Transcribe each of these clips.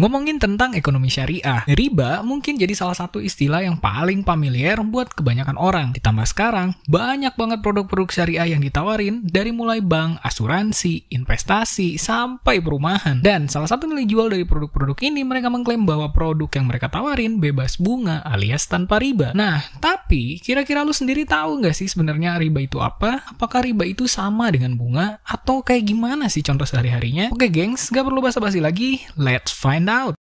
Ngomongin tentang ekonomi syariah, riba mungkin jadi salah satu istilah yang paling familiar buat kebanyakan orang. Ditambah sekarang, banyak banget produk-produk syariah yang ditawarin dari mulai bank, asuransi, investasi, sampai perumahan. Dan salah satu nilai jual dari produk-produk ini mereka mengklaim bahwa produk yang mereka tawarin bebas bunga alias tanpa riba. Nah, tapi kira-kira lu sendiri tahu nggak sih sebenarnya riba itu apa? Apakah riba itu sama dengan bunga? Atau kayak gimana sih contoh sehari-harinya? Oke gengs, gak perlu basa-basi lagi, let's find find out.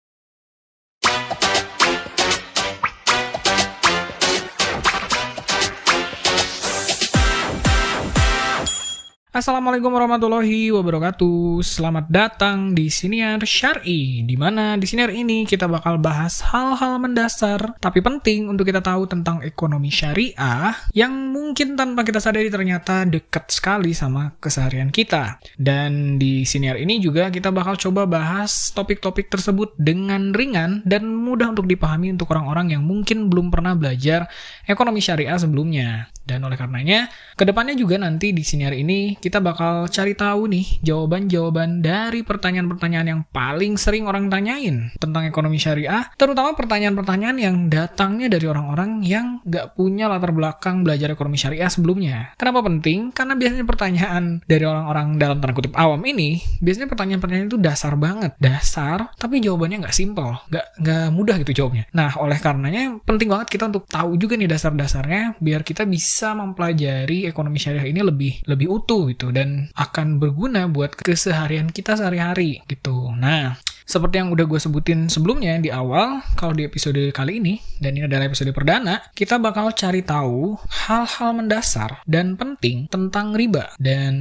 Assalamualaikum warahmatullahi wabarakatuh. Selamat datang di Siniar Syari. Di mana di Siniar ini kita bakal bahas hal-hal mendasar tapi penting untuk kita tahu tentang ekonomi syariah yang mungkin tanpa kita sadari ternyata dekat sekali sama keseharian kita. Dan di Siniar ini juga kita bakal coba bahas topik-topik tersebut dengan ringan dan mudah untuk dipahami untuk orang-orang yang mungkin belum pernah belajar ekonomi syariah sebelumnya. Dan oleh karenanya, ke depannya juga nanti di Siniar ini kita bakal cari tahu nih jawaban-jawaban dari pertanyaan-pertanyaan yang paling sering orang tanyain tentang ekonomi syariah, terutama pertanyaan-pertanyaan yang datangnya dari orang-orang yang nggak punya latar belakang belajar ekonomi syariah sebelumnya. Kenapa penting? Karena biasanya pertanyaan dari orang-orang dalam tanda kutip awam ini, biasanya pertanyaan-pertanyaan itu dasar banget. Dasar, tapi jawabannya nggak simple, nggak, nggak mudah gitu jawabnya. Nah, oleh karenanya penting banget kita untuk tahu juga nih dasar-dasarnya, biar kita bisa mempelajari ekonomi syariah ini lebih lebih utuh gitu dan akan berguna buat keseharian kita sehari-hari gitu. Nah, seperti yang udah gue sebutin sebelumnya di awal, kalau di episode kali ini, dan ini adalah episode perdana, kita bakal cari tahu hal-hal mendasar dan penting tentang riba. Dan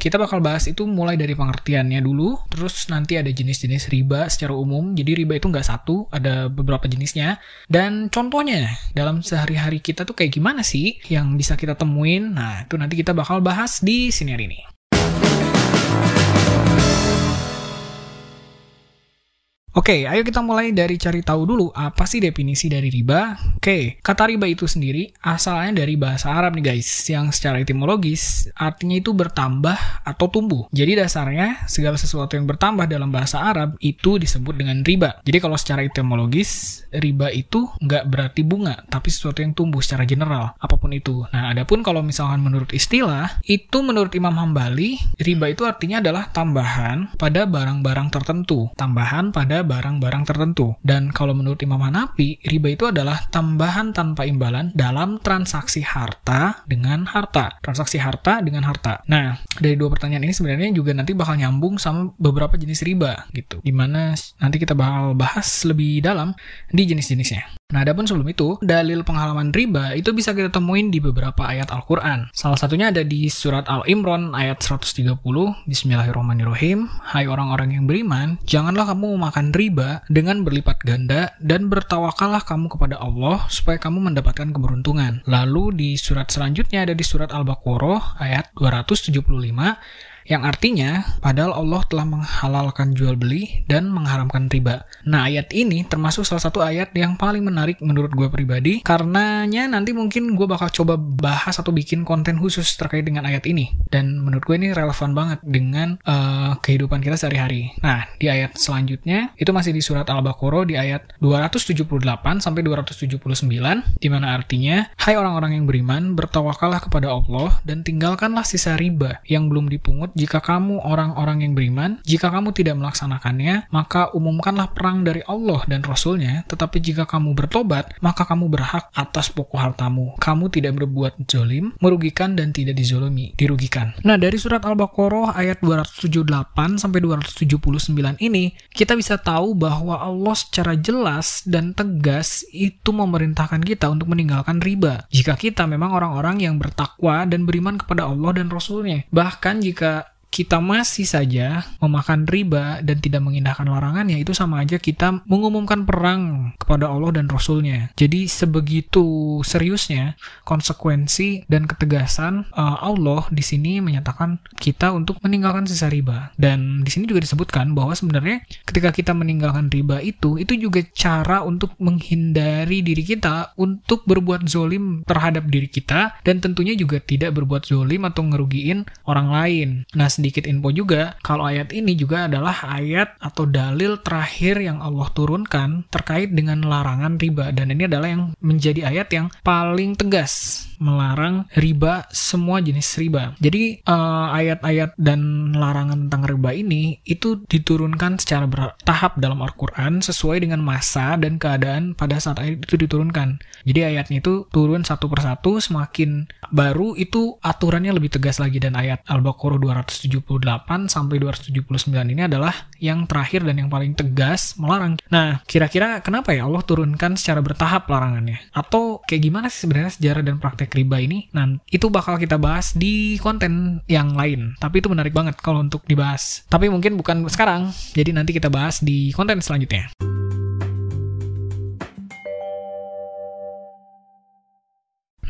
kita bakal bahas itu mulai dari pengertiannya dulu, terus nanti ada jenis-jenis riba secara umum. Jadi riba itu nggak satu, ada beberapa jenisnya. Dan contohnya, dalam sehari-hari kita tuh kayak gimana sih yang bisa kita temuin? Nah, itu nanti kita bakal bahas di sini hari ini. Oke, ayo kita mulai dari cari tahu dulu apa sih definisi dari riba. Oke, kata riba itu sendiri asalnya dari bahasa Arab nih guys, yang secara etimologis artinya itu bertambah atau tumbuh. Jadi dasarnya segala sesuatu yang bertambah dalam bahasa Arab itu disebut dengan riba. Jadi kalau secara etimologis, riba itu nggak berarti bunga, tapi sesuatu yang tumbuh secara general, apa pun itu. Nah, adapun kalau misalkan menurut istilah, itu menurut Imam Hambali, riba itu artinya adalah tambahan pada barang-barang tertentu. Tambahan pada barang-barang tertentu. Dan kalau menurut Imam Hanafi, riba itu adalah tambahan tanpa imbalan dalam transaksi harta dengan harta. Transaksi harta dengan harta. Nah, dari dua pertanyaan ini sebenarnya juga nanti bakal nyambung sama beberapa jenis riba gitu. Di mana nanti kita bakal bahas lebih dalam di jenis-jenisnya. Nah, adapun sebelum itu, dalil penghalaman riba itu bisa kita temuin di beberapa ayat Al-Quran. Salah satunya ada di surat Al-Imran ayat 130, Bismillahirrahmanirrahim, Hai orang-orang yang beriman, janganlah kamu memakan riba dengan berlipat ganda dan bertawakallah kamu kepada Allah supaya kamu mendapatkan keberuntungan. Lalu di surat selanjutnya ada di surat Al-Baqarah ayat 275, yang artinya padahal Allah telah menghalalkan jual beli dan mengharamkan riba. Nah, ayat ini termasuk salah satu ayat yang paling menarik menurut gue pribadi, karenanya nanti mungkin gue bakal coba bahas atau bikin konten khusus terkait dengan ayat ini. Dan menurut gue ini relevan banget dengan uh, kehidupan kita sehari-hari. Nah, di ayat selanjutnya, itu masih di surat Al-Baqarah di ayat 278 sampai 279, di mana artinya, Hai orang-orang yang beriman, bertawakallah kepada Allah dan tinggalkanlah sisa riba yang belum dipungut jika kamu orang-orang yang beriman, jika kamu tidak melaksanakannya, maka umumkanlah perang dari Allah dan Rasulnya, tetapi jika kamu bertobat, maka kamu berhak atas pokok hartamu. Kamu tidak berbuat zolim, merugikan dan tidak dizolimi, dirugikan. Nah, dari surat Al-Baqarah ayat 278 sampai 279 ini, kita bisa tahu bahwa Allah secara jelas dan tegas itu memerintahkan kita untuk meninggalkan riba. Jika kita memang orang-orang yang bertakwa dan beriman kepada Allah dan Rasulnya. Bahkan jika kita masih saja memakan riba dan tidak mengindahkan larangannya, itu sama aja kita mengumumkan perang kepada Allah dan Rasulnya. Jadi sebegitu seriusnya konsekuensi dan ketegasan uh, Allah di sini menyatakan kita untuk meninggalkan sisa riba. Dan di sini juga disebutkan bahwa sebenarnya ketika kita meninggalkan riba itu, itu juga cara untuk menghindari diri kita untuk berbuat zolim terhadap diri kita dan tentunya juga tidak berbuat zolim atau ngerugiin orang lain. Nah, sedikit info juga, kalau ayat ini juga adalah ayat atau dalil terakhir yang Allah turunkan terkait dengan larangan riba. Dan ini adalah yang menjadi ayat yang paling tegas melarang riba semua jenis riba. Jadi uh, ayat-ayat dan larangan tentang riba ini itu diturunkan secara bertahap dalam Al-Quran sesuai dengan masa dan keadaan pada saat ayat itu diturunkan. Jadi ayatnya itu turun satu persatu, semakin baru itu aturannya lebih tegas lagi dan ayat Al-Baqarah 278 sampai 279 ini adalah yang terakhir dan yang paling tegas melarang. Nah, kira-kira kenapa ya Allah turunkan secara bertahap larangannya? Atau kayak gimana sih sebenarnya sejarah dan praktek riba ini. Nah, itu bakal kita bahas di konten yang lain. Tapi itu menarik banget kalau untuk dibahas. Tapi mungkin bukan sekarang, jadi nanti kita bahas di konten selanjutnya.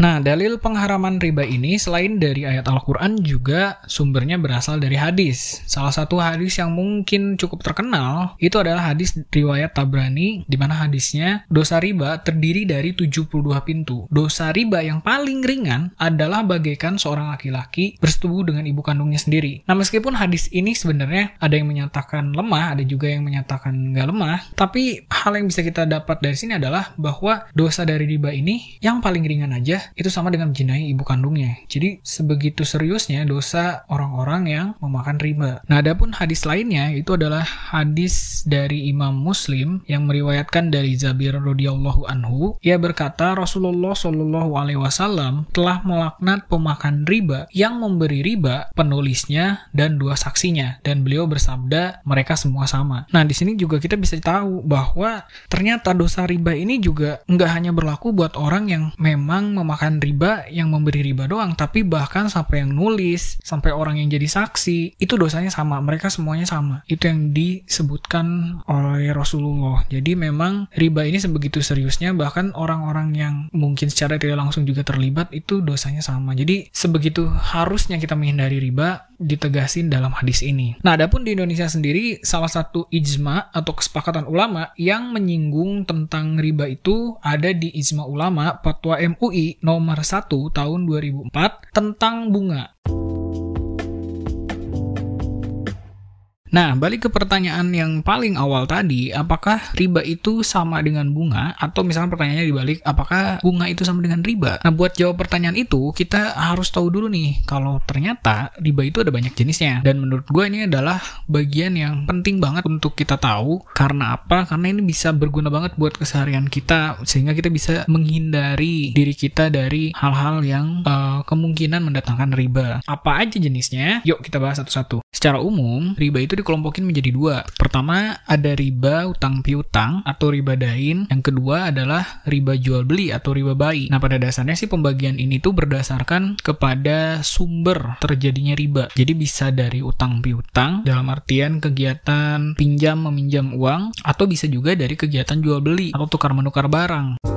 Nah, dalil pengharaman riba ini selain dari ayat Al-Quran juga sumbernya berasal dari hadis. Salah satu hadis yang mungkin cukup terkenal itu adalah hadis riwayat Tabrani di mana hadisnya dosa riba terdiri dari 72 pintu. Dosa riba yang paling ringan adalah bagaikan seorang laki-laki bersetubuh dengan ibu kandungnya sendiri. Nah, meskipun hadis ini sebenarnya ada yang menyatakan lemah, ada juga yang menyatakan nggak lemah, tapi hal yang bisa kita dapat dari sini adalah bahwa dosa dari riba ini yang paling ringan aja itu sama dengan menjinai ibu kandungnya. Jadi sebegitu seriusnya dosa orang-orang yang memakan riba. Nah, adapun hadis lainnya itu adalah hadis dari Imam Muslim yang meriwayatkan dari Zabir radhiyallahu anhu. Ia berkata Rasulullah shallallahu alaihi wasallam telah melaknat pemakan riba yang memberi riba penulisnya dan dua saksinya dan beliau bersabda mereka semua sama. Nah, di sini juga kita bisa tahu bahwa ternyata dosa riba ini juga nggak hanya berlaku buat orang yang memang memakan memakan riba yang memberi riba doang, tapi bahkan sampai yang nulis, sampai orang yang jadi saksi, itu dosanya sama, mereka semuanya sama. Itu yang disebutkan oleh Rasulullah. Jadi memang riba ini sebegitu seriusnya, bahkan orang-orang yang mungkin secara tidak langsung juga terlibat, itu dosanya sama. Jadi sebegitu harusnya kita menghindari riba, ditegasin dalam hadis ini. Nah, adapun di Indonesia sendiri, salah satu ijma atau kesepakatan ulama yang menyinggung tentang riba itu ada di ijma ulama Fatwa MUI nomor 1 tahun 2004 tentang bunga. Nah, balik ke pertanyaan yang paling awal tadi, apakah riba itu sama dengan bunga? Atau misalnya pertanyaannya dibalik, apakah bunga itu sama dengan riba? Nah, buat jawab pertanyaan itu, kita harus tahu dulu nih, kalau ternyata riba itu ada banyak jenisnya. Dan menurut gue ini adalah bagian yang penting banget untuk kita tahu. Karena apa? Karena ini bisa berguna banget buat keseharian kita, sehingga kita bisa menghindari diri kita dari hal-hal yang uh, kemungkinan mendatangkan riba. Apa aja jenisnya? Yuk kita bahas satu-satu. Secara umum, riba itu dikelompokin menjadi dua. Pertama, ada riba utang piutang atau riba dain. Yang kedua adalah riba jual beli atau riba bayi. Nah, pada dasarnya sih pembagian ini tuh berdasarkan kepada sumber terjadinya riba. Jadi bisa dari utang piutang dalam artian kegiatan pinjam meminjam uang atau bisa juga dari kegiatan jual beli atau tukar menukar barang.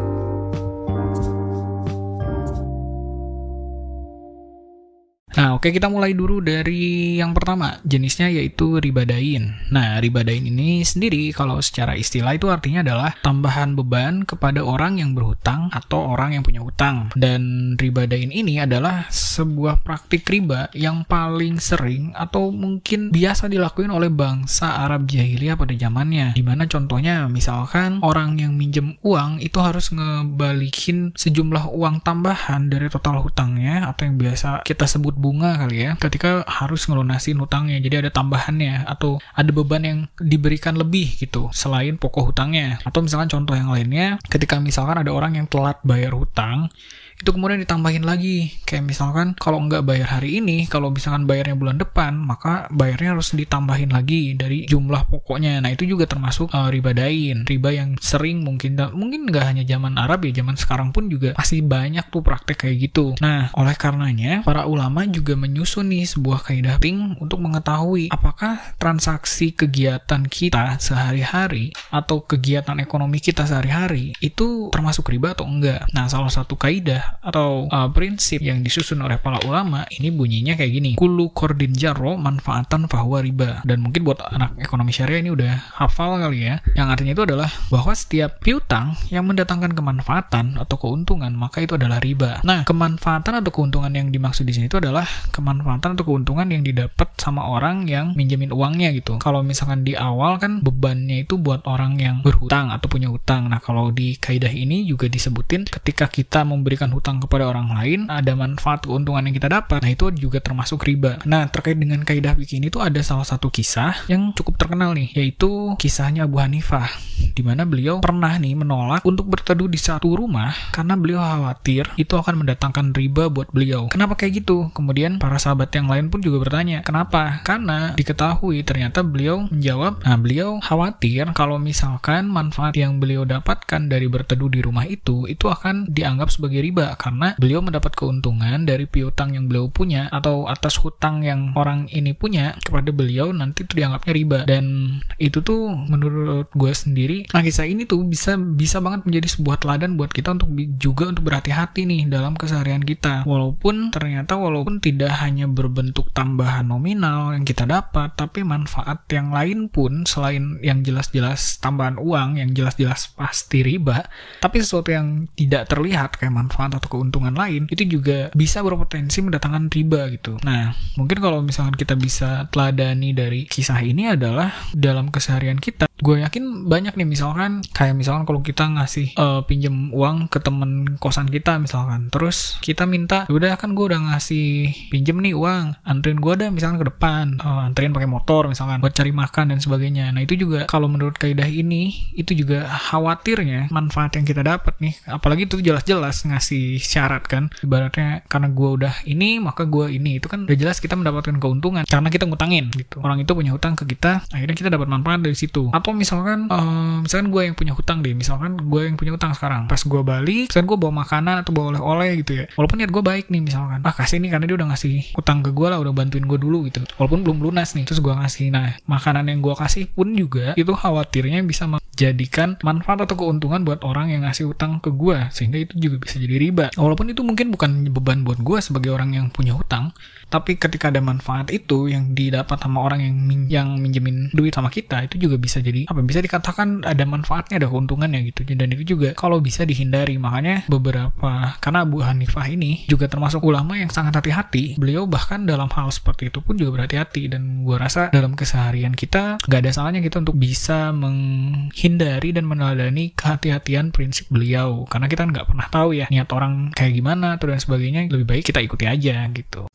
Nah, oke kita mulai dulu dari yang pertama, jenisnya yaitu riba dain. Nah, riba dain ini sendiri kalau secara istilah itu artinya adalah tambahan beban kepada orang yang berhutang atau orang yang punya hutang. Dan riba dain ini adalah sebuah praktik riba yang paling sering atau mungkin biasa dilakuin oleh bangsa Arab jahiliyah pada zamannya. Di mana contohnya misalkan orang yang minjem uang itu harus ngebalikin sejumlah uang tambahan dari total hutangnya atau yang biasa kita sebut bunga kali ya ketika harus ngelunasin hutangnya jadi ada tambahannya atau ada beban yang diberikan lebih gitu selain pokok hutangnya. Atau misalkan contoh yang lainnya ketika misalkan ada orang yang telat bayar hutang itu kemudian ditambahin lagi. Kayak misalkan kalau nggak bayar hari ini kalau misalkan bayarnya bulan depan maka bayarnya harus ditambahin lagi dari jumlah pokoknya. Nah itu juga termasuk uh, riba dain riba yang sering mungkin mungkin nggak hanya zaman Arab ya zaman sekarang pun juga masih banyak tuh praktek kayak gitu. Nah oleh karenanya para ulama juga menyusun nih sebuah kaidah penting untuk mengetahui apakah transaksi kegiatan kita sehari-hari atau kegiatan ekonomi kita sehari-hari itu termasuk riba atau enggak nah salah satu kaidah atau uh, prinsip yang disusun oleh para ulama ini bunyinya kayak gini. Kulu kordin jarro manfaatan fahuwa riba. Dan mungkin buat anak ekonomi syariah ini udah hafal kali ya. Yang artinya itu adalah bahwa setiap piutang yang mendatangkan kemanfaatan atau keuntungan maka itu adalah riba. Nah, kemanfaatan atau keuntungan yang dimaksud di sini itu adalah kemanfaatan atau keuntungan yang didapat sama orang yang minjemin uangnya gitu. Kalau misalkan di awal kan bebannya itu buat orang yang berhutang atau punya hutang. Nah, kalau di kaidah ini juga disebutin ketika kita memberikan hutang kepada orang lain, ada manfaat keuntungan yang kita dapat. Nah, itu juga termasuk riba. Nah, terkait dengan kaidah fikih ini tuh ada salah satu kisah yang cukup terkenal nih, yaitu kisahnya Abu Hanifah di mana beliau pernah nih menolak untuk berteduh di satu rumah karena beliau khawatir itu akan mendatangkan riba buat beliau. Kenapa kayak gitu? Kemudian para sahabat yang lain pun juga bertanya, kenapa? Karena diketahui ternyata beliau menjawab, nah beliau khawatir kalau misalkan manfaat yang beliau dapatkan dari berteduh di rumah itu, itu akan dianggap sebagai riba karena beliau mendapat keuntungan dari piutang yang beliau punya atau atas hutang yang orang ini punya kepada beliau nanti itu dianggapnya riba dan itu tuh menurut gue sendiri nah kisah ini tuh bisa bisa banget menjadi sebuah teladan buat kita untuk juga untuk berhati-hati nih dalam keseharian kita walaupun ternyata walaupun tidak hanya berbentuk tambahan nominal yang kita dapat tapi manfaat yang lain pun selain yang jelas-jelas tambahan uang yang jelas-jelas pasti riba tapi sesuatu yang tidak terlihat kayak manfaat atau keuntungan lain itu juga bisa berpotensi mendatangkan riba gitu. Nah mungkin kalau misalkan kita bisa teladani dari kisah ini adalah dalam keseharian kita gue yakin banyak nih misalkan kayak misalkan kalau kita ngasih uh, pinjem uang ke temen kosan kita misalkan terus kita minta ya udah kan gue udah ngasih pinjem nih uang anterin gue dah misalkan ke depan uh, anterin pakai motor misalkan buat cari makan dan sebagainya. Nah itu juga kalau menurut kaidah ini itu juga khawatirnya manfaat yang kita dapat nih. Apalagi itu jelas-jelas ngasih syarat kan. Ibaratnya karena gue udah ini maka gue ini. Itu kan udah jelas kita mendapatkan keuntungan karena kita ngutangin gitu. Orang itu punya hutang ke kita akhirnya kita dapat manfaat dari situ atau misalkan uh, misalkan gue yang punya hutang deh misalkan gue yang punya hutang sekarang. Pas gue balik misalkan gue bawa makanan atau bawa oleh-oleh gitu ya. Walaupun niat gue baik nih misalkan ah kasih nih karena dia udah ngasih hutang ke gue lah udah bantuin gue dulu gitu. Walaupun belum lunas nih terus gue ngasih. Nah makanan yang gue kasih pun juga itu khawatirnya bisa menjadikan manfaat atau keuntungan buat orang yang ngasih hutang ke gue sehingga itu juga bisa jadi riba. Walaupun itu mungkin bukan beban buat gue sebagai orang yang punya hutang tapi ketika ada manfaat itu yang didapat sama orang yang min yang minjemin duit sama kita itu juga bisa jadi apa bisa dikatakan ada manfaatnya ada keuntungannya gitu. Dan itu juga kalau bisa dihindari. Makanya beberapa karena Abu Hanifah ini juga termasuk ulama yang sangat hati-hati. Beliau bahkan dalam hal seperti itu pun juga berhati-hati. Dan gue rasa dalam keseharian kita gak ada salahnya kita untuk bisa menghindari dan meneladani kehati-hatian prinsip beliau. Karena kita nggak pernah tahu ya niat orang kayak gimana atau dan sebagainya. Lebih baik kita ikuti aja gitu.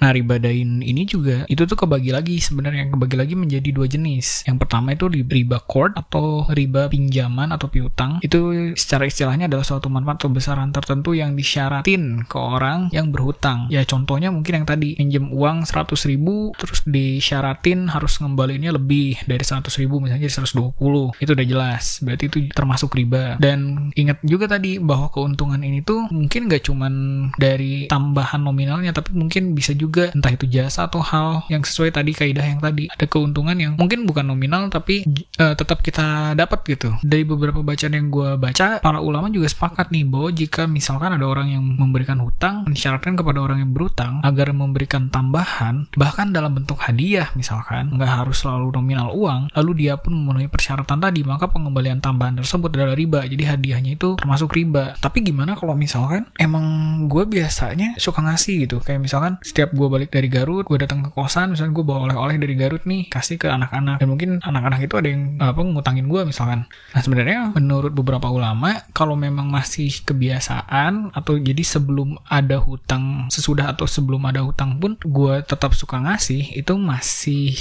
Nah, riba dain ini juga itu tuh kebagi lagi sebenarnya kebagi lagi menjadi dua jenis. Yang pertama itu riba court atau riba pinjaman atau piutang. Itu secara istilahnya adalah suatu manfaat atau besaran tertentu yang disyaratin ke orang yang berhutang. Ya contohnya mungkin yang tadi pinjam uang 100 ribu terus disyaratin harus ngembalinya lebih dari 100 ribu misalnya jadi 120. Itu udah jelas. Berarti itu termasuk riba. Dan ingat juga tadi bahwa keuntungan ini tuh mungkin gak cuman dari tambahan nominalnya tapi mungkin bisa juga juga entah itu jasa atau hal yang sesuai tadi kaidah yang tadi. Ada keuntungan yang mungkin bukan nominal tapi uh, tetap kita dapat gitu. Dari beberapa bacaan yang gue baca para ulama juga sepakat nih bahwa jika misalkan ada orang yang memberikan hutang mensyaratkan kepada orang yang berutang agar memberikan tambahan bahkan dalam bentuk hadiah misalkan nggak harus selalu nominal uang lalu dia pun memenuhi persyaratan tadi maka pengembalian tambahan tersebut adalah riba. Jadi hadiahnya itu termasuk riba. Tapi gimana kalau misalkan emang gue biasanya suka ngasih gitu. Kayak misalkan setiap gue balik dari Garut gue datang ke kosan misalnya gue bawa oleh-oleh dari Garut nih kasih ke anak-anak. Dan mungkin anak-anak itu ada yang apa ngutangin gue misalkan. Nah sebenarnya menurut beberapa ulama kalau memang masih kebiasaan atau jadi sebelum ada hutang sesudah atau sebelum ada hutang pun gue tetap suka ngasih itu masih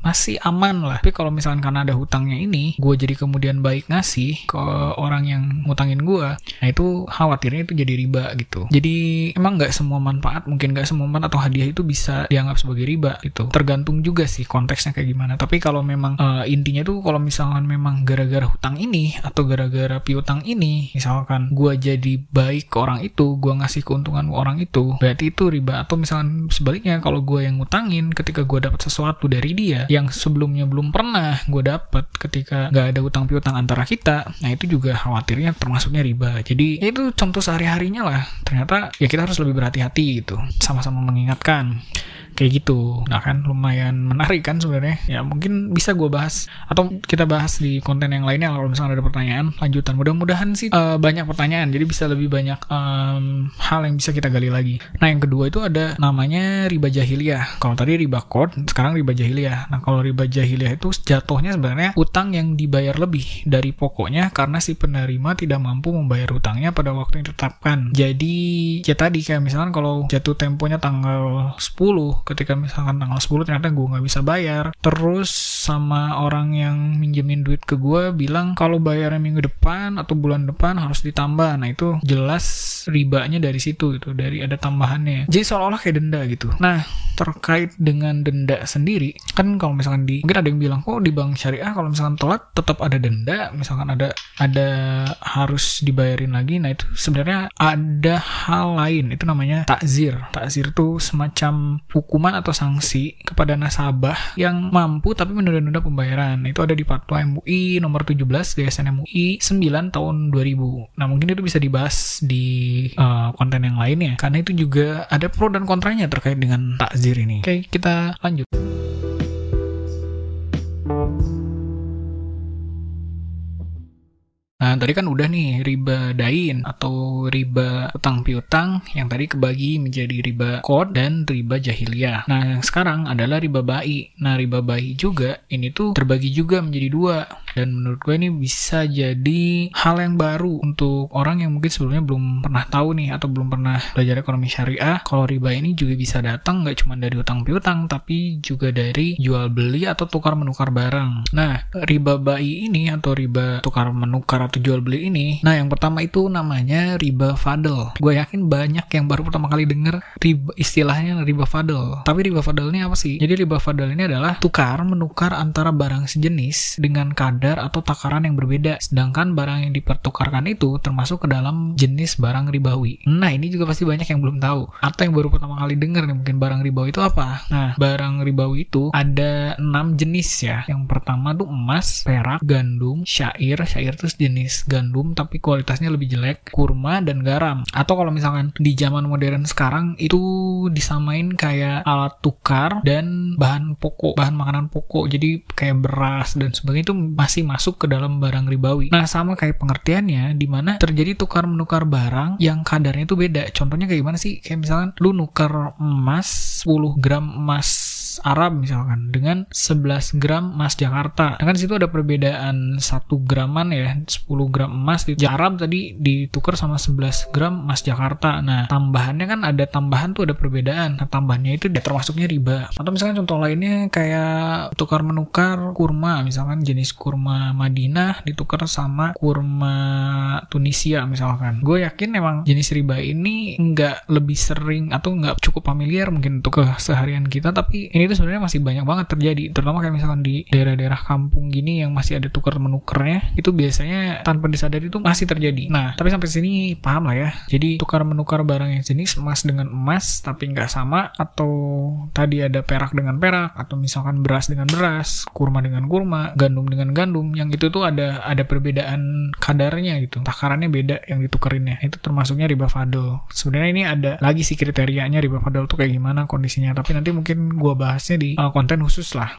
masih aman lah. Tapi kalau misalkan karena ada hutangnya ini, gue jadi kemudian baik ngasih ke orang yang ngutangin gue, nah itu khawatirnya itu jadi riba gitu. Jadi emang nggak semua manfaat, mungkin nggak semua manfaat atau hadiah itu bisa dianggap sebagai riba gitu. Tergantung juga sih konteksnya kayak gimana. Tapi kalau memang uh, intinya tuh kalau misalkan memang gara-gara hutang ini atau gara-gara piutang ini, misalkan gue jadi baik ke orang itu, gue ngasih keuntungan ke orang itu, berarti itu riba. Atau misalkan sebaliknya kalau gue yang ngutangin ketika gue dapat sesuatu dari dia, yang sebelumnya belum pernah gue dapet ketika nggak ada utang piutang antara kita. Nah itu juga khawatirnya termasuknya riba. Jadi ya itu contoh sehari harinya lah. Ternyata ya kita harus lebih berhati-hati gitu. Sama-sama mengingatkan kayak gitu. Nah kan lumayan menarik kan sebenarnya. Ya mungkin bisa gue bahas atau kita bahas di konten yang lainnya kalau misalnya ada pertanyaan lanjutan. Mudah-mudahan sih uh, banyak pertanyaan jadi bisa lebih banyak um, hal yang bisa kita gali lagi. Nah yang kedua itu ada namanya riba jahiliyah. Kalau tadi riba kod sekarang riba jahiliyah. Nah kalau riba jahiliyah itu jatuhnya sebenarnya utang yang dibayar lebih dari pokoknya karena si penerima tidak mampu membayar utangnya pada waktu yang ditetapkan. Jadi ya tadi kayak misalkan kalau jatuh temponya tanggal 10 ketika misalkan tanggal 10 ternyata gue nggak bisa bayar. Terus sama orang yang minjemin duit ke gue bilang kalau bayarnya minggu depan atau bulan depan harus ditambah. Nah itu jelas ribanya dari situ gitu dari ada tambahannya. Jadi seolah-olah kayak denda gitu. Nah terkait dengan denda sendiri kan kalau misalkan di mungkin ada yang bilang kok di bank syariah kalau misalkan telat tetap ada denda misalkan ada ada harus dibayarin lagi. Nah itu sebenarnya ada hal lain itu namanya takzir. Takzir itu semacam hukuman atau sanksi kepada nasabah yang mampu tapi menunda-nunda pembayaran. Itu ada di Fatwa MUI nomor 17 DSN MUI 9 tahun 2000. Nah, mungkin itu bisa dibahas di uh, konten yang lainnya karena itu juga ada pro dan kontranya terkait dengan takzir ini. Oke, kita lanjut. Tadi kan udah nih riba dain atau riba utang piutang yang tadi kebagi menjadi riba kod dan riba jahiliyah. Nah, yang sekarang adalah riba bayi. Nah, riba bayi juga ini tuh terbagi juga menjadi dua. Dan menurut gue ini bisa jadi hal yang baru untuk orang yang mungkin sebelumnya belum pernah tahu nih atau belum pernah belajar ekonomi syariah. Kalau riba ini juga bisa datang nggak cuma dari utang piutang tapi juga dari jual beli atau tukar menukar barang. Nah, riba bayi ini atau riba tukar menukar atau jual beli ini. Nah, yang pertama itu namanya riba fadl. Gue yakin banyak yang baru pertama kali denger riba istilahnya riba fadl. Tapi riba fadl ini apa sih? Jadi riba fadl ini adalah tukar menukar antara barang sejenis dengan kadar atau takaran yang berbeda. Sedangkan barang yang dipertukarkan itu termasuk ke dalam jenis barang ribawi. Nah, ini juga pasti banyak yang belum tahu atau yang baru pertama kali denger nih mungkin barang ribawi itu apa. Nah, barang ribawi itu ada 6 jenis ya. Yang pertama tuh emas, perak, gandum, syair. Syair itu jenis gandum tapi kualitasnya lebih jelek, kurma dan garam. Atau kalau misalkan di zaman modern sekarang itu disamain kayak alat tukar dan bahan pokok, bahan makanan pokok. Jadi kayak beras dan sebagainya itu masih masuk ke dalam barang ribawi. Nah, sama kayak pengertiannya di mana terjadi tukar menukar barang yang kadarnya itu beda. Contohnya kayak gimana sih? Kayak misalkan lu nukar emas 10 gram emas Arab misalkan dengan 11 gram emas Jakarta. Nah, kan situ ada perbedaan 1 graman ya, 10 gram emas di Arab tadi ditukar sama 11 gram emas Jakarta. Nah, tambahannya kan ada tambahan tuh ada perbedaan. Nah, tambahannya itu termasuknya riba. Atau misalkan contoh lainnya kayak tukar menukar kurma, misalkan jenis kurma Madinah ditukar sama kurma Tunisia misalkan. Gue yakin emang jenis riba ini nggak lebih sering atau nggak cukup familiar mungkin untuk keseharian kita, tapi ini tuh sebenarnya masih banyak banget terjadi. Terutama kayak misalkan di daerah-daerah kampung gini yang masih ada tukar menukernya itu biasanya tanpa disadari itu masih terjadi. Nah tapi sampai sini paham lah ya. Jadi tukar menukar barang yang jenis emas dengan emas tapi nggak sama atau tadi ada perak dengan perak atau misalkan beras dengan beras kurma dengan kurma gandum dengan gandum yang itu tuh ada ada perbedaan kadarnya gitu. Takarannya beda yang ditukerinnya itu termasuknya riba fadl. Sebenarnya ini ada lagi sih kriterianya riba fadl tuh kayak gimana kondisinya. Tapi nanti mungkin gue bahas bahasnya di uh, konten khusus lah.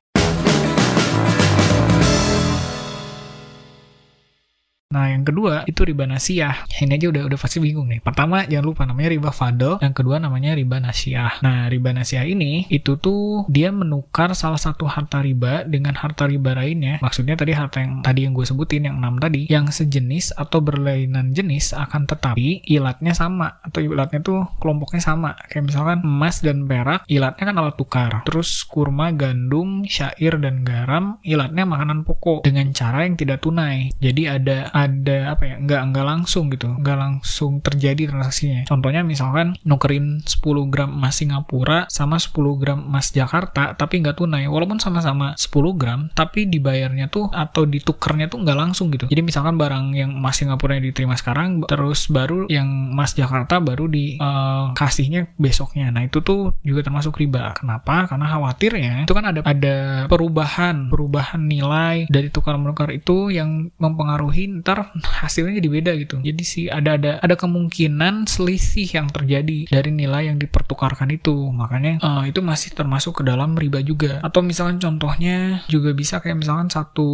Nah, yang kedua itu riba nasiah. Ini aja udah udah pasti bingung nih. Pertama, jangan lupa namanya riba fadl, yang kedua namanya riba nasiah. Nah, riba nasiah ini itu tuh dia menukar salah satu harta riba dengan harta riba lainnya. Maksudnya tadi harta yang tadi yang gue sebutin yang enam tadi, yang sejenis atau berlainan jenis akan tetapi ilatnya sama atau ilatnya tuh kelompoknya sama. Kayak misalkan emas dan perak, ilatnya kan alat tukar. Terus kurma, gandum, syair dan garam, ilatnya makanan pokok dengan cara yang tidak tunai. Jadi ada ada apa ya nggak nggak langsung gitu nggak langsung terjadi transaksinya. Contohnya misalkan nukerin 10 gram emas Singapura sama 10 gram emas Jakarta tapi nggak tunai. Walaupun sama-sama 10 gram tapi dibayarnya tuh atau ditukernya tuh nggak langsung gitu. Jadi misalkan barang yang emas Singapura yang diterima sekarang terus baru yang emas Jakarta baru dikasihnya uh, besoknya. Nah itu tuh juga termasuk riba. Kenapa? Karena khawatirnya itu kan ada ada perubahan perubahan nilai dari tukar menukar itu yang mempengaruhi ntar hasilnya jadi beda gitu. Jadi sih ada ada ada kemungkinan selisih yang terjadi dari nilai yang dipertukarkan itu. Makanya uh, itu masih termasuk ke dalam riba juga. Atau misalkan contohnya juga bisa kayak misalkan satu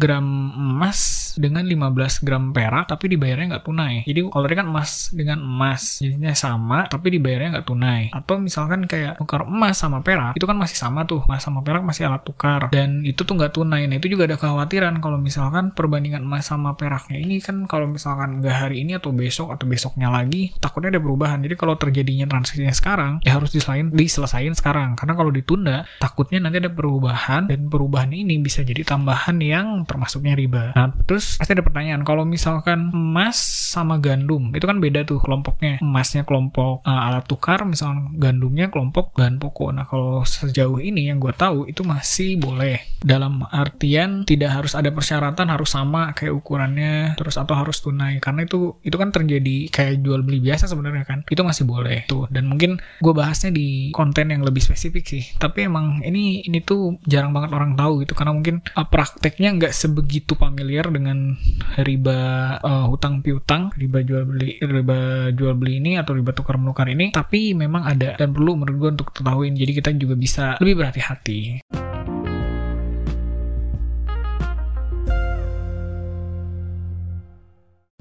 gram emas dengan 15 gram perak tapi dibayarnya nggak tunai. Jadi kalau tadi kan emas dengan emas. Jadinya sama tapi dibayarnya nggak tunai. Atau misalkan kayak tukar emas sama perak itu kan masih sama tuh. Emas sama perak masih alat tukar. Dan itu tuh nggak tunai. Nah itu juga ada kekhawatiran kalau misalkan perbandingan emas sama peraknya ini kan kalau misalkan nggak hari ini atau besok atau besoknya lagi takutnya ada perubahan. Jadi kalau terjadinya transaksinya sekarang ya harus diselain diselesain sekarang. Karena kalau ditunda takutnya nanti ada perubahan dan perubahan ini bisa jadi tambahan yang termasuknya riba. Nah terus pasti ada pertanyaan kalau misalkan emas sama gandum itu kan beda tuh kelompoknya. Emasnya kelompok uh, alat tukar misalkan gandumnya kelompok bahan pokok. Nah kalau sejauh ini yang gue tahu itu masih boleh. Dalam artian tidak harus ada persyaratan harus sama kayak ukurannya terus atau harus tunai? Karena itu itu kan terjadi kayak jual beli biasa sebenarnya kan? Itu masih boleh tuh. Dan mungkin gue bahasnya di konten yang lebih spesifik sih. Tapi emang ini ini tuh jarang banget orang tahu gitu. Karena mungkin uh, prakteknya nggak sebegitu familiar dengan riba uh, hutang piutang riba jual beli riba jual beli ini atau riba tukar menukar ini. Tapi memang ada dan perlu menurut gue untuk ketahuin jadi kita juga bisa lebih berhati-hati.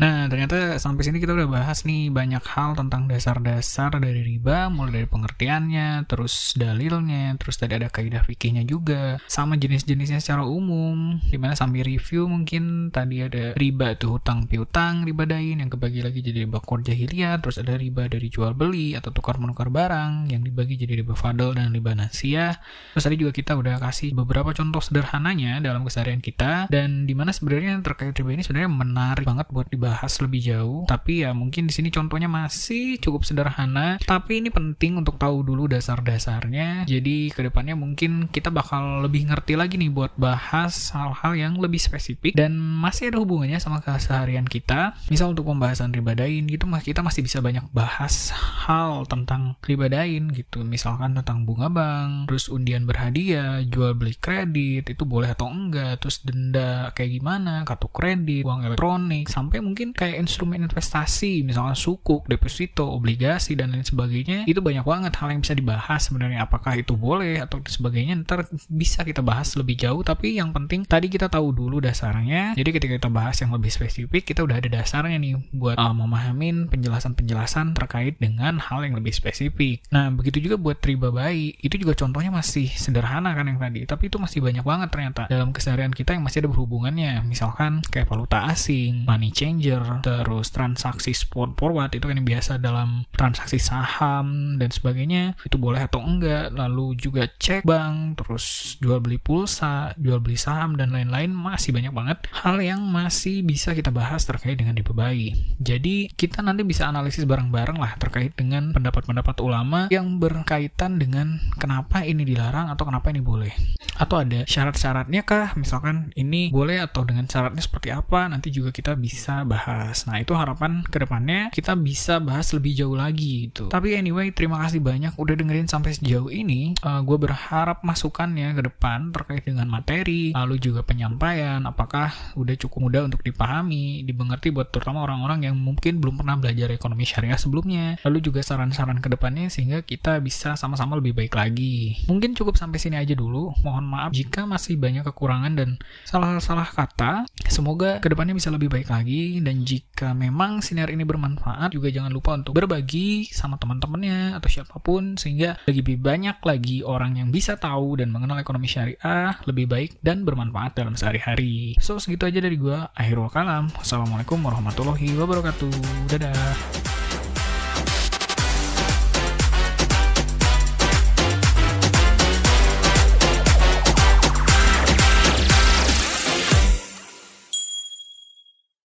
Nah, ternyata sampai sini kita udah bahas nih banyak hal tentang dasar-dasar dari riba, mulai dari pengertiannya, terus dalilnya, terus tadi ada kaidah fikihnya juga, sama jenis-jenisnya secara umum, di mana sambil review mungkin tadi ada riba tuh hutang piutang, riba dain yang kebagi lagi jadi riba kor jahiliyah, terus ada riba dari jual beli atau tukar menukar barang yang dibagi jadi riba fadl dan riba nasia. Terus tadi juga kita udah kasih beberapa contoh sederhananya dalam keseharian kita dan di mana sebenarnya terkait riba ini sebenarnya menarik banget buat dibahas bahas lebih jauh. Tapi ya mungkin di sini contohnya masih cukup sederhana. Tapi ini penting untuk tahu dulu dasar-dasarnya. Jadi ke depannya mungkin kita bakal lebih ngerti lagi nih buat bahas hal-hal yang lebih spesifik. Dan masih ada hubungannya sama keseharian kita. Misal untuk pembahasan ribadain gitu kita masih bisa banyak bahas hal tentang ribadain gitu. Misalkan tentang bunga bank terus undian berhadiah jual beli kredit itu boleh atau enggak terus denda kayak gimana kartu kredit uang elektronik. Sampai mungkin mungkin kayak instrumen investasi, misalnya sukuk, deposito, obligasi, dan lain sebagainya, itu banyak banget hal yang bisa dibahas sebenarnya. Apakah itu boleh atau sebagainya, ntar bisa kita bahas lebih jauh, tapi yang penting tadi kita tahu dulu dasarnya, jadi ketika kita bahas yang lebih spesifik, kita udah ada dasarnya nih buat uh, memahamin penjelasan-penjelasan terkait dengan hal yang lebih spesifik. Nah, begitu juga buat riba bayi, itu juga contohnya masih sederhana kan yang tadi, tapi itu masih banyak banget ternyata dalam keseharian kita yang masih ada berhubungannya, misalkan kayak valuta asing, money changer, terus transaksi spot forward itu kan yang biasa dalam transaksi saham dan sebagainya itu boleh atau enggak, lalu juga cek bank, terus jual beli pulsa, jual beli saham dan lain-lain masih banyak banget hal yang masih bisa kita bahas terkait dengan riba bayi. Jadi kita nanti bisa analisis bareng-bareng lah terkait dengan pendapat-pendapat ulama yang berkaitan dengan kenapa ini dilarang atau kenapa ini boleh. Atau ada syarat-syaratnya kah? Misalkan ini boleh atau dengan syaratnya seperti apa? Nanti juga kita bisa bahas. Nah, itu harapan ke depannya kita bisa bahas lebih jauh lagi gitu. Tapi anyway, terima kasih banyak udah dengerin sampai sejauh ini. Uh, eh, gue berharap masukannya ke depan terkait dengan materi, lalu juga penyampaian, apakah udah cukup mudah untuk dipahami, dimengerti buat terutama orang-orang yang mungkin belum pernah belajar ekonomi syariah sebelumnya. Lalu juga saran-saran ke depannya sehingga kita bisa sama-sama lebih baik lagi. Mungkin cukup sampai sini aja dulu. Mohon maaf jika masih banyak kekurangan dan salah-salah kata. Semoga ke depannya bisa lebih baik lagi dan jika memang sinar ini bermanfaat, juga jangan lupa untuk berbagi sama teman-temannya atau siapa pun sehingga lebih banyak lagi orang yang bisa tahu dan mengenal ekonomi syariah lebih baik dan bermanfaat dalam sehari-hari. So, segitu aja dari gua. Akhirul kalam. Wassalamualaikum warahmatullahi wabarakatuh. Dadah.